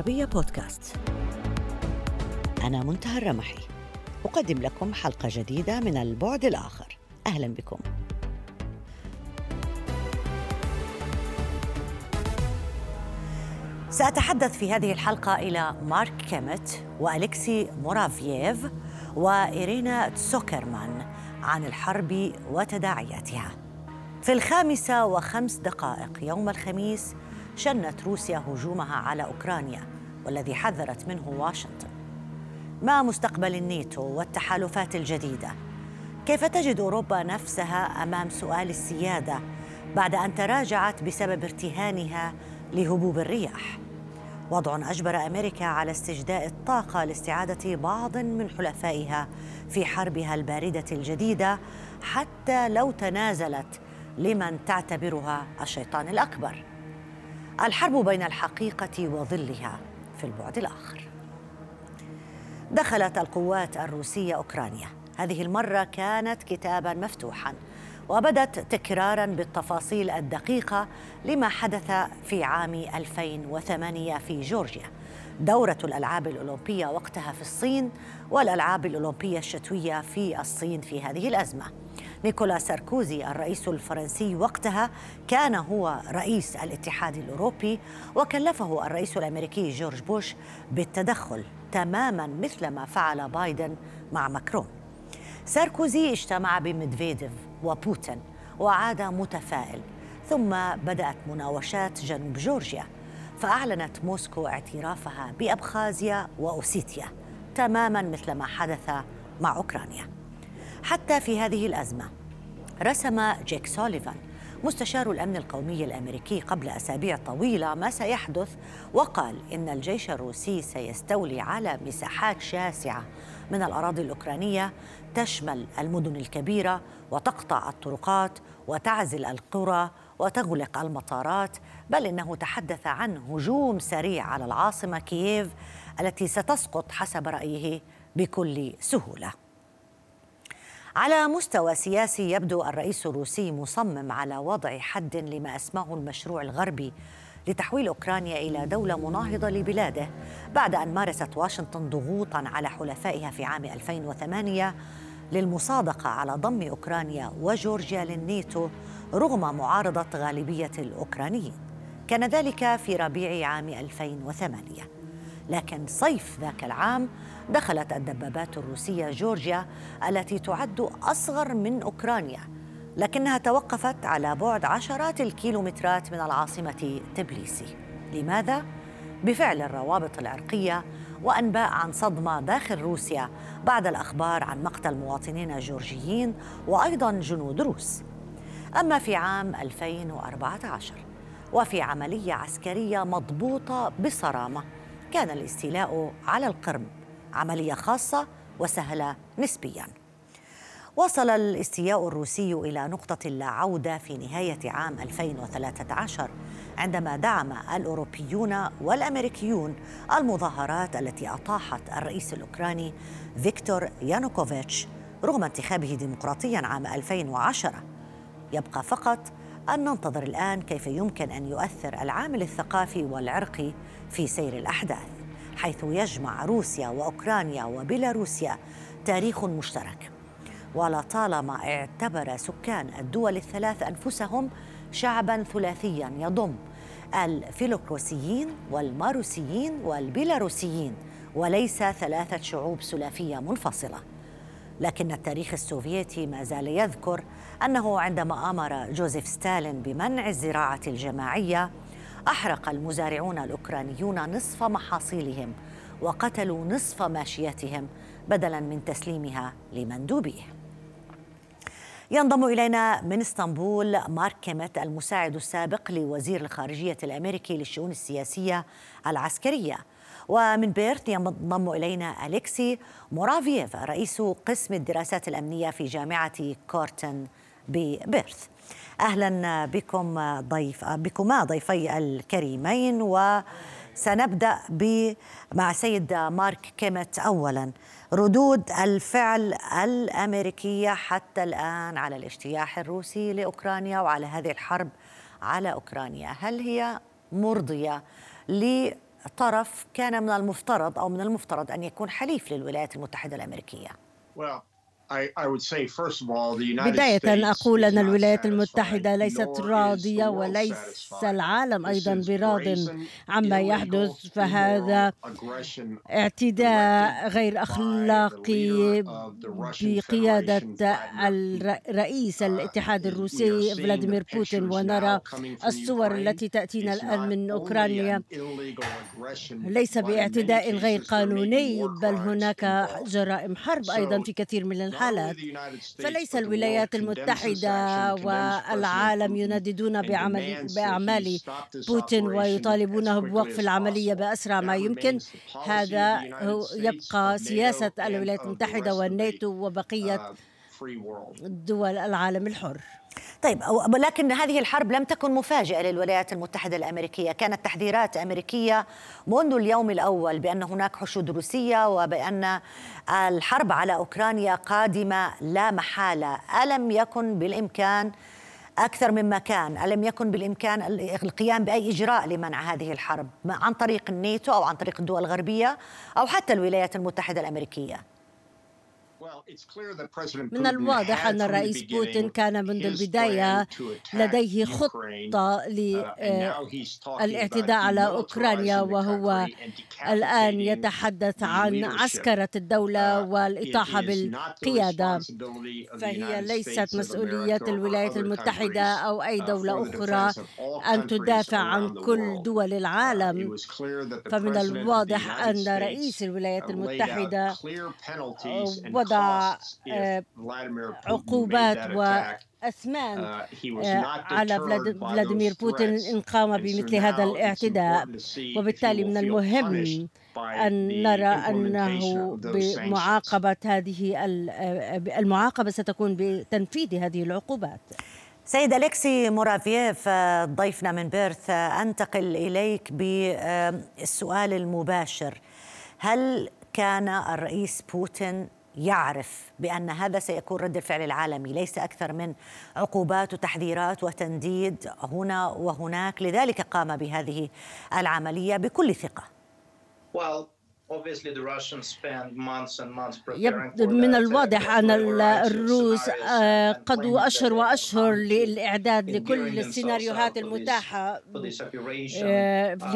العربية بودكاست. أنا منتهى الرمحي. أقدم لكم حلقة جديدة من البعد الآخر. أهلا بكم. سأتحدث في هذه الحلقة إلى مارك كيمت وأليكسي مورافييف وإيرينا تسوكرمان عن الحرب وتداعياتها. في الخامسة وخمس دقائق يوم الخميس شنت روسيا هجومها على أوكرانيا والذي حذرت منه واشنطن ما مستقبل الناتو والتحالفات الجديدة؟ كيف تجد أوروبا نفسها أمام سؤال السيادة بعد أن تراجعت بسبب ارتهانها لهبوب الرياح؟ وضع أجبر أمريكا على استجداء الطاقة لاستعادة بعض من حلفائها في حربها الباردة الجديدة حتى لو تنازلت لمن تعتبرها الشيطان الأكبر الحرب بين الحقيقة وظلها في البعد الآخر. دخلت القوات الروسية أوكرانيا. هذه المرة كانت كتابا مفتوحا وبدت تكرارا بالتفاصيل الدقيقة لما حدث في عام 2008 في جورجيا. دورة الألعاب الأولمبية وقتها في الصين والألعاب الأولمبية الشتوية في الصين في هذه الأزمة. نيكولا ساركوزي الرئيس الفرنسي وقتها كان هو رئيس الاتحاد الأوروبي وكلفه الرئيس الأمريكي جورج بوش بالتدخل تماما مثل ما فعل بايدن مع ماكرون. ساركوزي اجتمع بميدفيديف وبوتين وعاد متفائل ثم بدأت مناوشات جنوب جورجيا فأعلنت موسكو اعترافها بأبخازيا وأوسيتيا تماما مثل ما حدث مع أوكرانيا. حتى في هذه الأزمة. رسم جيك سوليفان مستشار الأمن القومي الأمريكي قبل أسابيع طويلة ما سيحدث وقال إن الجيش الروسي سيستولي على مساحات شاسعة من الأراضي الأوكرانية تشمل المدن الكبيرة وتقطع الطرقات وتعزل القرى وتغلق المطارات بل إنه تحدث عن هجوم سريع على العاصمة كييف التي ستسقط حسب رأيه بكل سهولة. على مستوى سياسي يبدو الرئيس الروسي مصمم على وضع حد لما أسماه المشروع الغربي لتحويل أوكرانيا إلى دولة مناهضة لبلاده بعد أن مارست واشنطن ضغوطا على حلفائها في عام 2008 للمصادقة على ضم أوكرانيا وجورجيا للناتو رغم معارضة غالبية الأوكرانيين. كان ذلك في ربيع عام 2008 لكن صيف ذاك العام دخلت الدبابات الروسية جورجيا التي تعد أصغر من أوكرانيا لكنها توقفت على بعد عشرات الكيلومترات من العاصمة تبليسي. لماذا؟ بفعل الروابط العرقية وأنباء عن صدمة داخل روسيا بعد الأخبار عن مقتل مواطنين جورجيين وأيضا جنود روس. أما في عام 2014 وفي عملية عسكرية مضبوطة بصرامة كان الاستيلاء على القرم عملية خاصة وسهلة نسبيا. وصل الاستياء الروسي إلى نقطة لا عوده في نهاية عام 2013 عندما دعم الأوروبيون والأمريكيون المظاهرات التي أطاحت الرئيس الأوكراني فيكتور يانوكوفيتش رغم انتخابه ديمقراطيا عام 2010 يبقى فقط أن ننتظر الآن كيف يمكن أن يؤثر العامل الثقافي والعرقي في سير الأحداث حيث يجمع روسيا وأوكرانيا وبيلاروسيا تاريخ مشترك. ولطالما اعتبر سكان الدول الثلاث أنفسهم شعبا ثلاثيا يضم الفيلوكروسيين والماروسيين والبيلاروسيين وليس ثلاثة شعوب سلافيه منفصلة. لكن التاريخ السوفيتي ما زال يذكر أنه عندما أمر جوزيف ستالين بمنع الزراعة الجماعية أحرق المزارعون الأوكرانيون نصف محاصيلهم وقتلوا نصف ماشيتهم بدلا من تسليمها لمندوبيه. ينضم إلينا من إسطنبول مارك كيمت المساعد السابق لوزير الخارجية الأمريكي للشؤون السياسية العسكرية. ومن بيرث ينضم إلينا أليكسي مورافييف رئيس قسم الدراسات الأمنية في جامعة كورتين ببيرث. أهلا بكم ضيف بكما ضيفي الكريمين وسنبدأ مع سيد مارك كيميت اولا. ردود الفعل الأمريكية حتى الآن على الاجتياح الروسي لأوكرانيا وعلى هذه الحرب على أوكرانيا هل هي مرضية طرف كان من المفترض أو من المفترض أن يكون حليف للولايات المتحدة الأمريكية well. بداية أقول أن الولايات المتحدة ليست راضية وليس العالم أيضا براض عما يحدث فهذا اعتداء غير أخلاقي بقيادة الرئيس الاتحاد الروسي فلاديمير بوتين ونرى الصور التي تأتينا الآن من أوكرانيا. ليس باعتداء غير قانوني بل هناك جرائم حرب أيضا في كثير من الحالات الحالات فليس الولايات المتحدة والعالم ينددون بعمل بأعمال بوتين ويطالبونه بوقف العملية بأسرع ما يمكن. هذا يبقى سياسة الولايات المتحدة والناتو وبقية دول العالم الحر. طيب ولكن هذه الحرب لم تكن مفاجئة للولايات المتحدة الأمريكية. كانت تحذيرات أمريكية منذ اليوم الأول بأن هناك حشود روسية وبأن الحرب على أوكرانيا قادمة لا محالة. ألم يكن بالإمكان أكثر مما كان؟ ألم يكن بالإمكان القيام بأي إجراء لمنع هذه الحرب؟ عن طريق الناتو أو عن طريق الدول الغربية أو حتى الولايات المتحدة الأمريكية؟ من الواضح أن الرئيس بوتين كان منذ البداية لديه خطة للاعتداء uh, على أوكرانيا وهو الآن يتحدث عن عسكرة الدولة uh, والإطاحة بالقيادة. فهي ليست مسؤولية الولايات المتحدة أو أي uh, دولة أخرى أن تدافع عن كل دول العالم. فمن الواضح أن رئيس الولايات المتحدة وضع آه، عقوبات وأثمان uh, آه، على فلاديمير بوتين إن قام بمثل هذا الاعتداء. وبالتالي من المهم أن نرى أنه بمعاقبة هذه آه، المعاقبة ستكون بتنفيذ هذه العقوبات. سيد أليكسي مورافييف ضيفنا من بيرث أنتقل إليك بالسؤال المباشر. هل كان الرئيس بوتين يعرف بأن هذا سيكون رد الفعل العالمي. ليس أكثر من عقوبات وتحذيرات وتنديد هنا وهناك. لذلك قام بهذه العملية بكل ثقة. من الواضح أن الروس قضوا أشهر وأشهر للإعداد لكل السيناريوهات المتاحة آه، uh,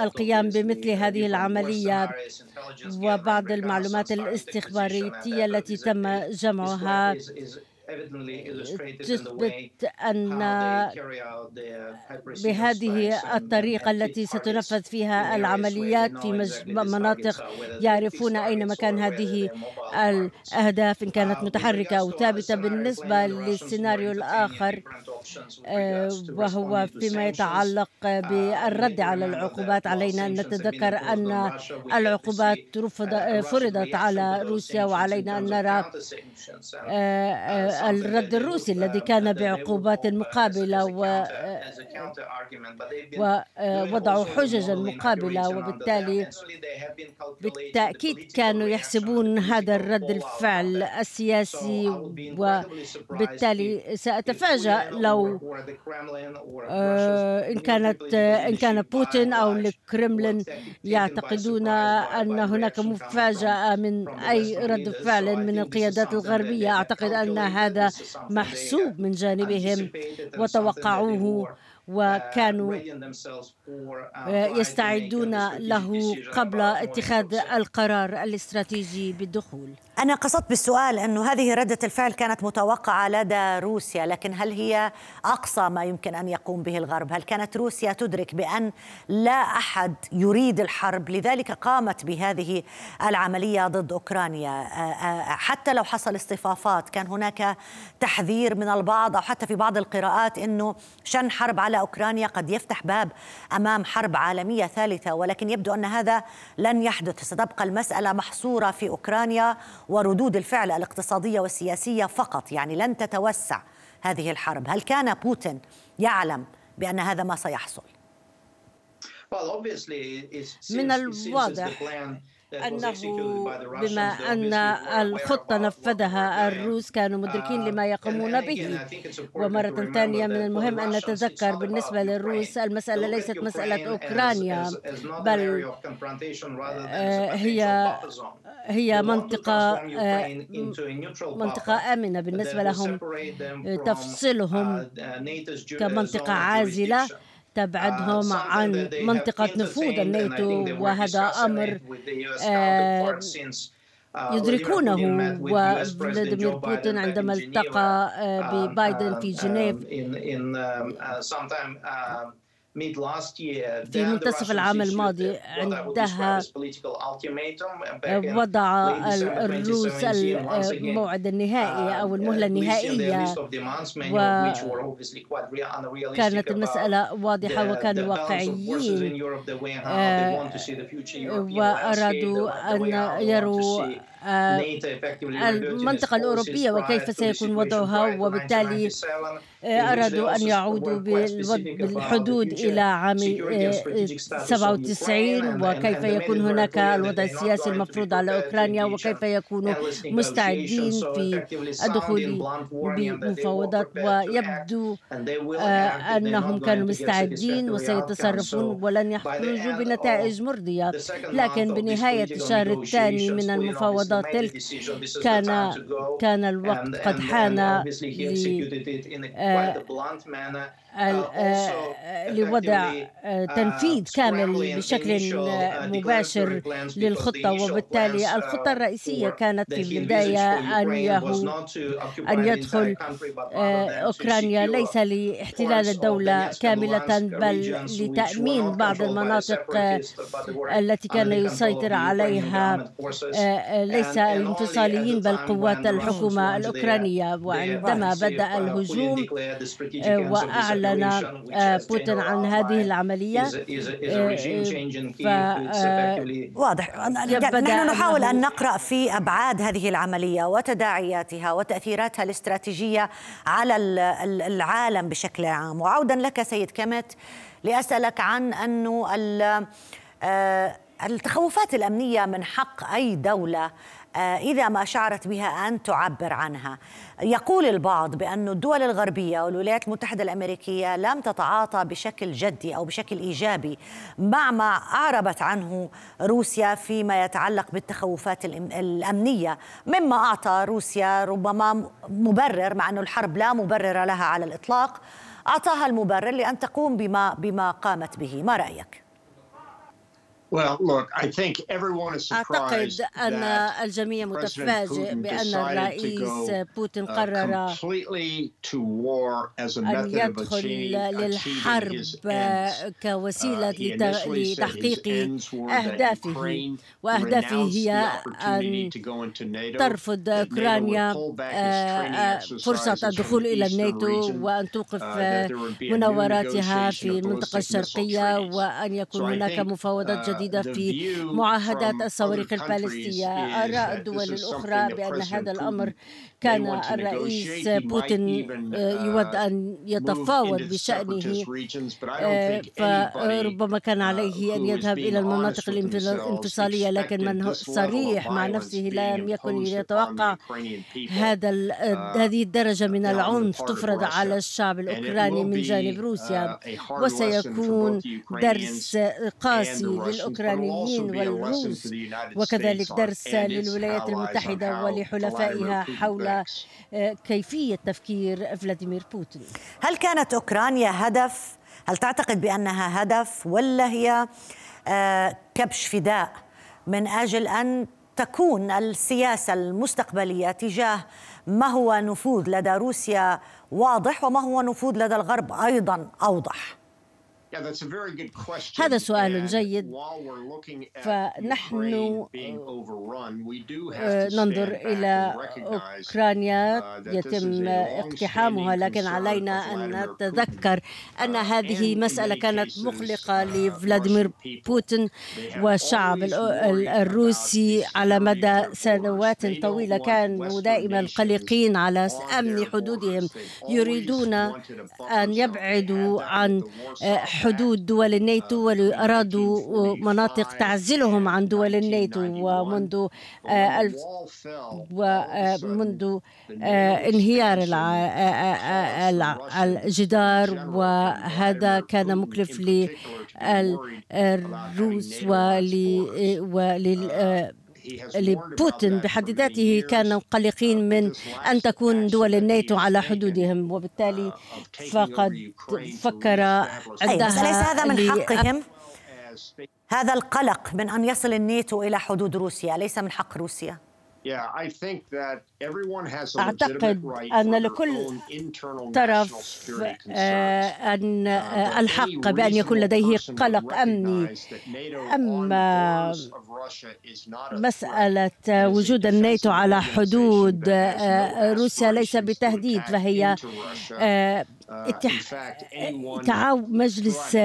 للقيام بمثل هذه العملية وبعض المعلومات الاستخباراتية التي تم جمعها تثبت أن بهذه الطريقة التي ستنفذ فيها العمليات في مناطق يعرفون أين مكان هذه الأهداف إن كانت متحركة أو ثابتة بالنسبة للسيناريو الآخر آه، وهو فيما يتعلق بالرد على العقوبات علينا. أن نتذكر أن العقوبات فرضت على روسيا وعلينا أن نرى الرد الروسي الذي كان بعقوبات مقابلة ووضعوا حججا مقابلة وبالتالي بالتأكيد كانوا يحسبون هذا الرد الفعل السياسي وبالتالي سأتفاجأ لو إن كانت إن كان بوتين أو الكرملين يعتقدون أن هناك مفاجأة من أي رد فعل من القيادات الغربية. أعتقد أن هذا محسوب من جانبهم وتوقعوه. وكانوا يستعدون له قبل اتخاذ القرار الاستراتيجي بالدخول. أنا قصدت بالسؤال أنه هذه ردة الفعل كانت متوقعة لدى روسيا لكن هل هي أقصى ما يمكن أن يقوم به الغرب؟ هل كانت روسيا تدرك بأن لا أحد يريد الحرب؟ لذلك قامت بهذه العملية ضد أوكرانيا. حتى لو حصل اصطفافات كان هناك تحذير من البعض أو حتى في بعض القراءات أنه شن حرب على أوكرانيا قد يفتح باب أمام حرب عالمية ثالثة ولكن يبدو أن هذا لن يحدث. ستبقى المسألة محصورة في أوكرانيا وردود الفعل الاقتصادية والسياسية فقط يعني لن تتوسع هذه الحرب. هل كان بوتين يعلم بأن هذا ما سيحصل؟ من الواضح. أنه بما أن الخطة نفذها الروس كانوا مدركين لما يقومون به. ومرة ثانية من المهم أن نتذكر بالنسبة للروس المسألة ليست مسألة أوكرانيا. بل آه، هي هي منطقة آه، منطقة آمنة بالنسبة لهم تفصلهم كمنطقة عازلة. تبعدهم عن منطقة نفوذ الناتو وهذا أمر آه، يدركونه وفلاديمير بوتين عندما التقى آه، ببايدن في جنيف. في منتصف العام الماضي عندها وضع الروس الموعد النهائي أو المهلة النهائية. وكانت المسألة واضحة وكانوا واقعيين. وأرادوا أن يروا المنطقة الأوروبية وكيف سيكون وضعها وبالتالي أرادوا أن يعودوا بالحدود إلى عام 97 وكيف يكون هناك الوضع السياسي المفروض على أوكرانيا وكيف يكونوا مستعدين في الدخول بمفاوضات ويبدو أنهم كانوا مستعدين وسيتصرفون ولن يخرجوا بنتائج مرضية لكن بنهاية الشهر الثاني من المفاوضات تلك كان كان الوقت قد حان لوضع آه، تنفيذ كامل بشكل مباشر للخطة. وبالتالي الخطة الرئيسية كانت في البداية أن أن يدخل آه، أوكرانيا ليس لاحتلال الدولة كاملة بل لتأمين بعض المناطق التي كان يسيطر عليها ليس الانفصاليين بل قوات الحكومة الأوكرانية. وعندما بدأ الهجوم وأعلن أعلن آه، بوتين عن هذه العملية. آه،. آه، واضح. نحن نحاول أن نقرأ في أبعاد هذه العملية وتداعياتها وتأثيراتها الاستراتيجية على العالم بشكل عام. وعودا لك سيد كمت لأسألك عن أنه التخوفات الأمنية من حق أي دولة آه، إذا ما شعرت بها أن تعبر عنها. يقول البعض بأن الدول الغربية والولايات المتحدة الأمريكية لم تتعاطى بشكل جدي أو بشكل إيجابي مع ما أعربت عنه روسيا فيما يتعلق بالتخوفات الأمنية. مما أعطى روسيا ربما مبرر مع أن الحرب لا مبرر لها على الإطلاق أعطاها المبرر لأن تقوم بما, بما قامت به. ما رأيك؟ أعتقد أن الجميع متفاجئ بأن الرئيس بوتين uh, قرر أن يدخل للحرب كوسيلة uh, لتحقيق أهدافه. وأهدافه هي أن ترفض أوكرانيا uh, فرصة الدخول إلى الناتو وأن توقف مناوراتها في المنطقة الشرقية وأن يكون هناك مفاوضات جديدة جديدة في معاهدات الصواريخ البالستية أرى الدول الأخرى بأن هذا الأمر كان الرئيس بوتين آه، يود uh, أن يتفاوض بشأنه آه، فربما كان عليه أن يذهب إلى المناطق الانفصالية لكن من صريح مع نفسه لم يكن يتوقع هذا uh, هذه الدرجة من العنف تفرض على الشعب الأوكراني من جانب روسيا. uh, وسيكون درس قاسي للأوكرانيين والروس وكذلك درس للولايات المتحدة ولحلفائها حول آه، كيفية تفكير فلاديمير بوتين. هل كانت أوكرانيا هدف؟ هل تعتقد بأنها هدف ولا هي آه، كبش فداء من أجل أن تكون السياسة المستقبلية تجاه ما هو نفوذ لدى روسيا واضح وما هو نفوذ لدى الغرب أيضا أوضح؟ هذا سؤال جيد. فنحن آه، ننظر إلى أوكرانيا. uh, يتم اقتحامها لكن علينا أن نتذكر أن هذه مسألة كانت مقلقة لفلاديمير بوتين والشعب الروسي على مدى سنوات طويلة. كانوا دائما قلقين على أمن حدودهم. يريدون أن يبعدوا عن حدود دول الناتو وأرادوا مناطق تعزلهم عن دول الناتو ومنذ ومنذ انهيار الجدار وهذا كان مكلف للروس ولل لبوتين بحد ذاته كانوا قلقين من أن تكون دول الناتو على حدودهم وبالتالي فقد فكر عندها ليس هذا من حقهم؟ هذا القلق من أن يصل الناتو إلى حدود روسيا ليس من حق روسيا. أعتقد أن لكل طرف آه، أن آه، الحق بأن يكون لديه قلق أمني. أما مسألة وجود الناتو على حدود آه، روسيا ليس بتهديد فهي مجلس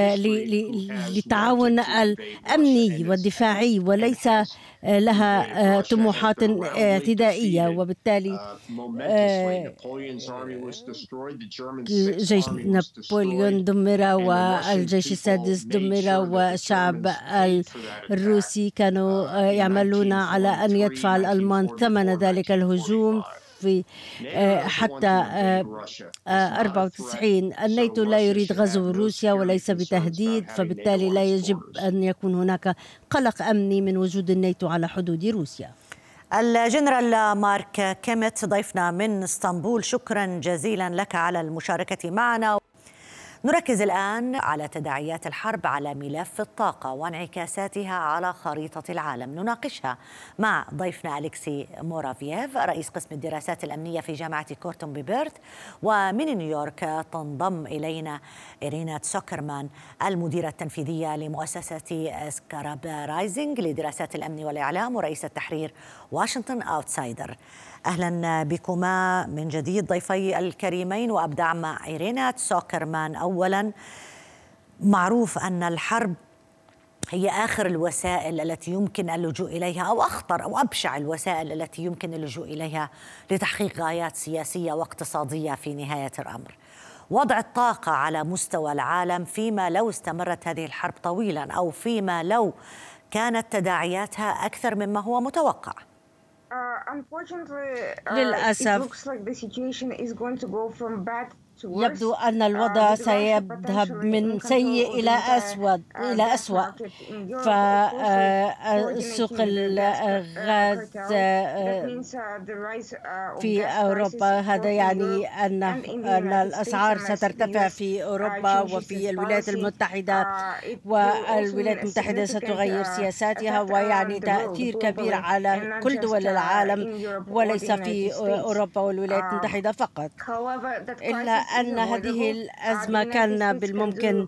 للتعاون الأمني والدفاعي وليس لها طموحات اعتدائية وبالتالي جيش نابليون دمر والجيش السادس دمر والشعب الروسي كانوا يعملون على أن يدفع الألمان ثمن ذلك الهجوم في آه، حتى 94 آه، الناتو لا يريد غزو روسيا وليس بتهديد فبالتالي لا يجب أن يكون هناك قلق أمني من وجود الناتو على حدود روسيا. الجنرال مارك كيميت ضيفنا من إسطنبول شكرا جزيلا لك على المشاركة معنا. نركز الآن على تداعيات الحرب على ملف الطاقة وانعكاساتها على خريطة العالم. نناقشها مع ضيفنا أليكسي مورافييف رئيس قسم الدراسات الأمنية في جامعة كورتين ببيرث ومن نيويورك تنضم إلينا إيرينا سوكرمان المديرة التنفيذية لمؤسسة سكاراب رايزنج لدراسات الأمن والإعلام ورئيسة تحرير واشنطن أوتسايدر. أهلا بكما من جديد ضيفي الكريمين وأبدأ مع إيرينا سوكرمان اولا معروف أن الحرب هي آخر الوسائل التي يمكن اللجوء إليها أو أخطر أو أبشع الوسائل التي يمكن اللجوء إليها لتحقيق غايات سياسية واقتصادية في نهاية الأمر. وضع الطاقة على مستوى العالم فيما لو استمرت هذه الحرب طويلا أو فيما لو كانت تداعياتها أكثر مما هو متوقع. Uh, unfortunately, uh, it looks like the situation is going to go from bad يبدو أن الوضع uh, سيذهب من سيء إلى أسود uh, إلى أسوأ. فسوق الغاز في أوروبا. هذا يعني أن أن الأسعار سترتفع في أوروبا وفي الولايات المتحدة. والولايات المتحدة ستغير سياساتها ويعني تأثير كبير على كل دول العالم وليس في أوروبا والولايات المتحدة فقط. إلا أن هذه الأزمة كان بالممكن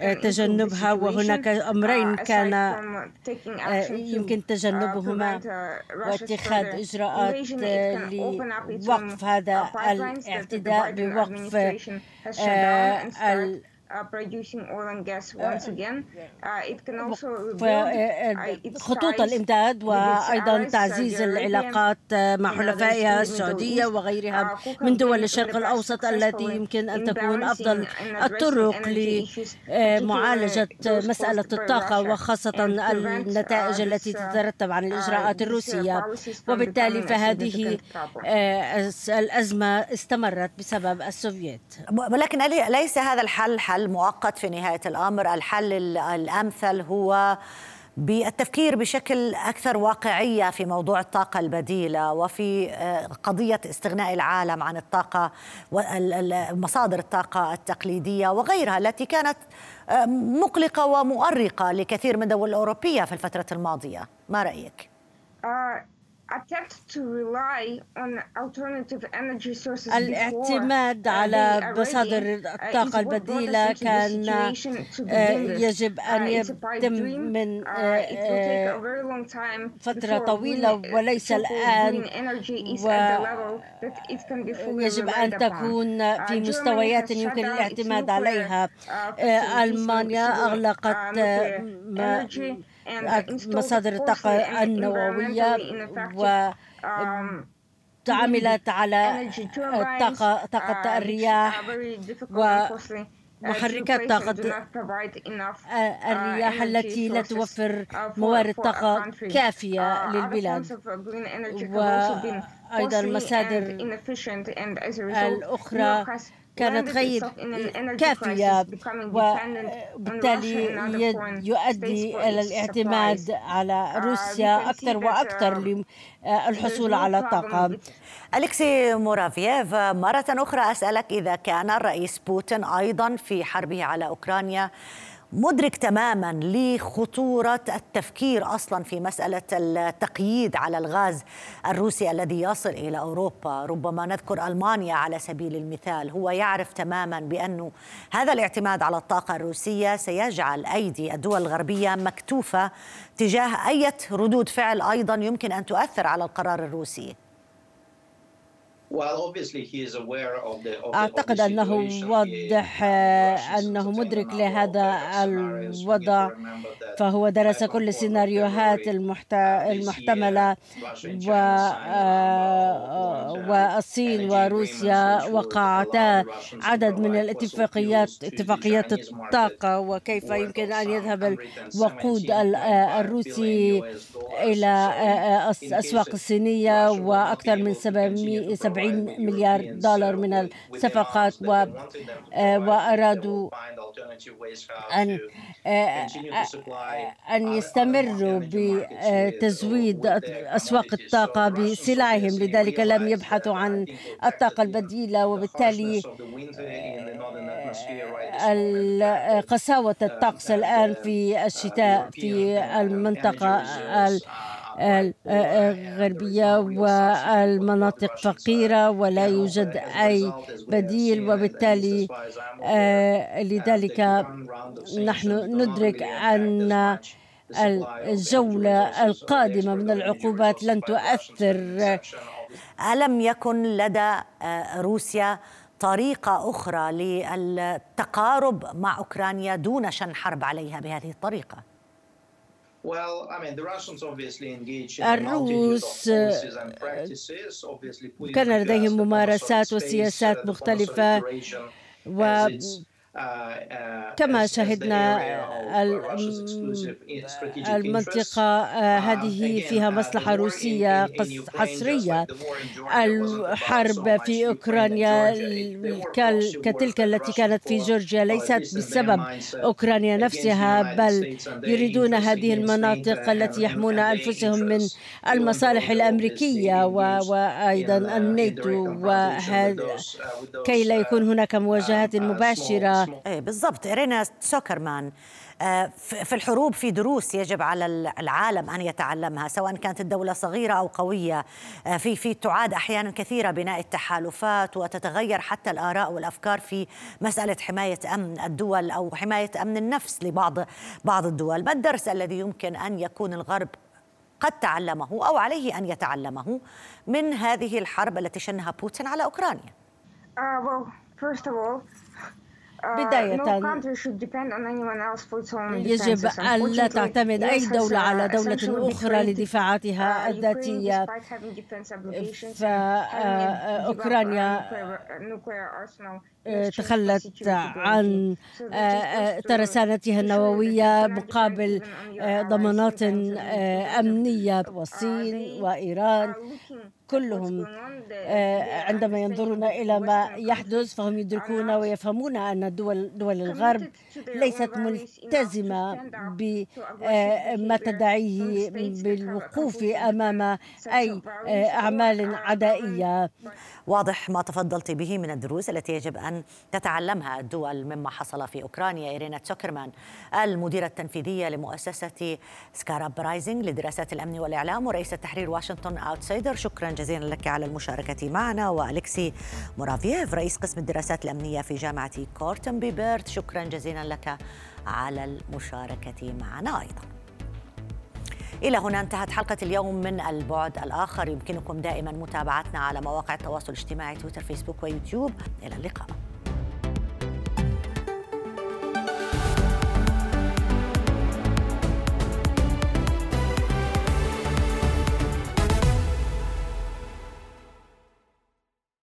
آه، تجنبها وهناك أمرين uh, كان آه، يمكن uh, تجنبهما واتخاذ إجراءات لوقف هذا الاعتداء بوقف Uh, producing oil and gas uh, once again. Uh, it can also خطوط الإمداد وأيضا تعزيز العلاقات مع حلفائها السعودية وغيرها من دول الشرق الأوسط التي يمكن أن تكون أفضل الطرق لمعالجة مسألة الطاقة وخاصة النتائج التي تترتب عن الإجراءات الروسية. وبالتالي فهذه الأزمة استمرت بسبب السوفييت. ولكن ليس هذا الحل حل حل مؤقت في نهاية الأمر. الحل الأمثل هو بالتفكير بشكل أكثر واقعية في موضوع الطاقة البديلة وفي آه، قضية استغناء العالم عن الطاقة مصادر الطاقة التقليدية وغيرها التي كانت آه، مقلقة ومؤرقة لكثير من الدول الأوروبية في الفترة الماضية. ما رأيك؟ آه، الاعتماد على مصادر الطاقة البديلة كان آه، يجب أن يتم من uh, فترة طويلة وليس الآن. ويجب أن تكون uh, في مستويات يمكن الاعتماد عليها. uh, ألمانيا أغلقت مصادر الطاقة النووية و تعاملت على طاقة طاقة الرياح و محركات طاقة الرياح التي لا توفر موارد طاقة كافية للبلاد. وأيضا مصادر الأخرى كانت غير كافية وبالتالي يؤدي إلى الاعتماد على روسيا أكثر وأكثر للحصول على الطاقة أليكسي مورافييف مرة أخرى أسألك إذا كان الرئيس بوتين أيضا في حربه على أوكرانيا مدرك تماما لخطورة التفكير أصلا في مسألة التقييد على الغاز الروسي الذي يصل إلى أوروبا، ربما نذكر ألمانيا على سبيل المثال، هو يعرف تماما بانه هذا الاعتماد على الطاقة الروسية سيجعل أيدي الدول الغربية مكتوفة تجاه أي ردود فعل أيضا يمكن أن تؤثر على القرار الروسي. أعتقد أنه واضح أنه مدرك لهذا الوضع فهو درس كل السيناريوهات المحتملة و والصين وروسيا وقعتا عدد من الاتفاقيات اتفاقيات الطاقة وكيف يمكن أن يذهب الوقود الروسي إلى الأسواق الصينية وأكثر من 700 70 مليار دولار من الصفقات و وأرادوا أن أن يستمروا بتزويد أسواق الطاقة بسلعهم لذلك لم يبحثوا عن الطاقة البديلة وبالتالي قساوة الطقس الآن في الشتاء في المنطقة الغربية والمناطق فقيرة ولا يوجد أي بديل وبالتالي لذلك نحن ندرك أن الجولة القادمة من العقوبات لن تؤثر ألم يكن لدى روسيا طريقة أخرى للتقارب مع أوكرانيا دون شن حرب عليها بهذه الطريقة؟ الروس كان لديهم ممارسات وسياسات مختلفة و كما شهدنا المنطقة آه، هذه فيها مصلحة روسية حصرية. الحرب في أوكرانيا كتلك التي كانت في جورجيا ليست بسبب أوكرانيا نفسها بل يريدون هذه المناطق التي يحمون أنفسهم من المصالح الأمريكية وأيضا الناتو كي لا يكون هناك مواجهات مباشرة. إيه بالضبط. إيرينا سوكرمان. آه، في الحروب في دروس يجب على العالم أن يتعلمها سواء كانت الدولة صغيرة أو قوية. آه، في في تعاد أحيانا كثيرة بناء التحالفات وتتغير حتى الآراء والأفكار في مسألة حماية أمن الدول أو حماية أمن النفس لبعض بعض الدول. ما الدرس الذي يمكن أن يكون الغرب قد تعلمه أو عليه أن يتعلمه من هذه الحرب التي شنها بوتين على أوكرانيا؟ Uh, well, first of all, بداية. يجب أن لا تعتمد أي دولة على دولة أخرى لدفاعاتها uh, الذاتية. فأوكرانيا تخلت عن آه، آه، ترسانتها النووية مقابل آه، ضمانات أمنية والصين وإيران. كلهم عندما ينظرون إلى ما يحدث فهم يدركون ويفهمون أن دول دول الغرب ليست ملتزمة بما تدعيه بالوقوف أمام أي أعمال عدائية. واضح ما تفضلت به من الدروس التي يجب أن تتعلمها الدول مما حصل في أوكرانيا. إيرينا تسوكرمان المديرة التنفيذية لمؤسسة سكاراب رايزنج لدراسات الأمن والإعلام ورئيسة تحرير واشنطن أوتسايدر شكرا جزيلا لك على المشاركة معنا. وأليكسي مورافييف رئيس قسم الدراسات الأمنية في جامعة كورتين ببيرث شكرا جزيلا لك على المشاركة معنا أيضا. إلى هنا انتهت حلقة اليوم من البعد الآخر. يمكنكم دائما متابعتنا على مواقع التواصل الاجتماعي تويتر فيسبوك ويوتيوب. إلى اللقاء.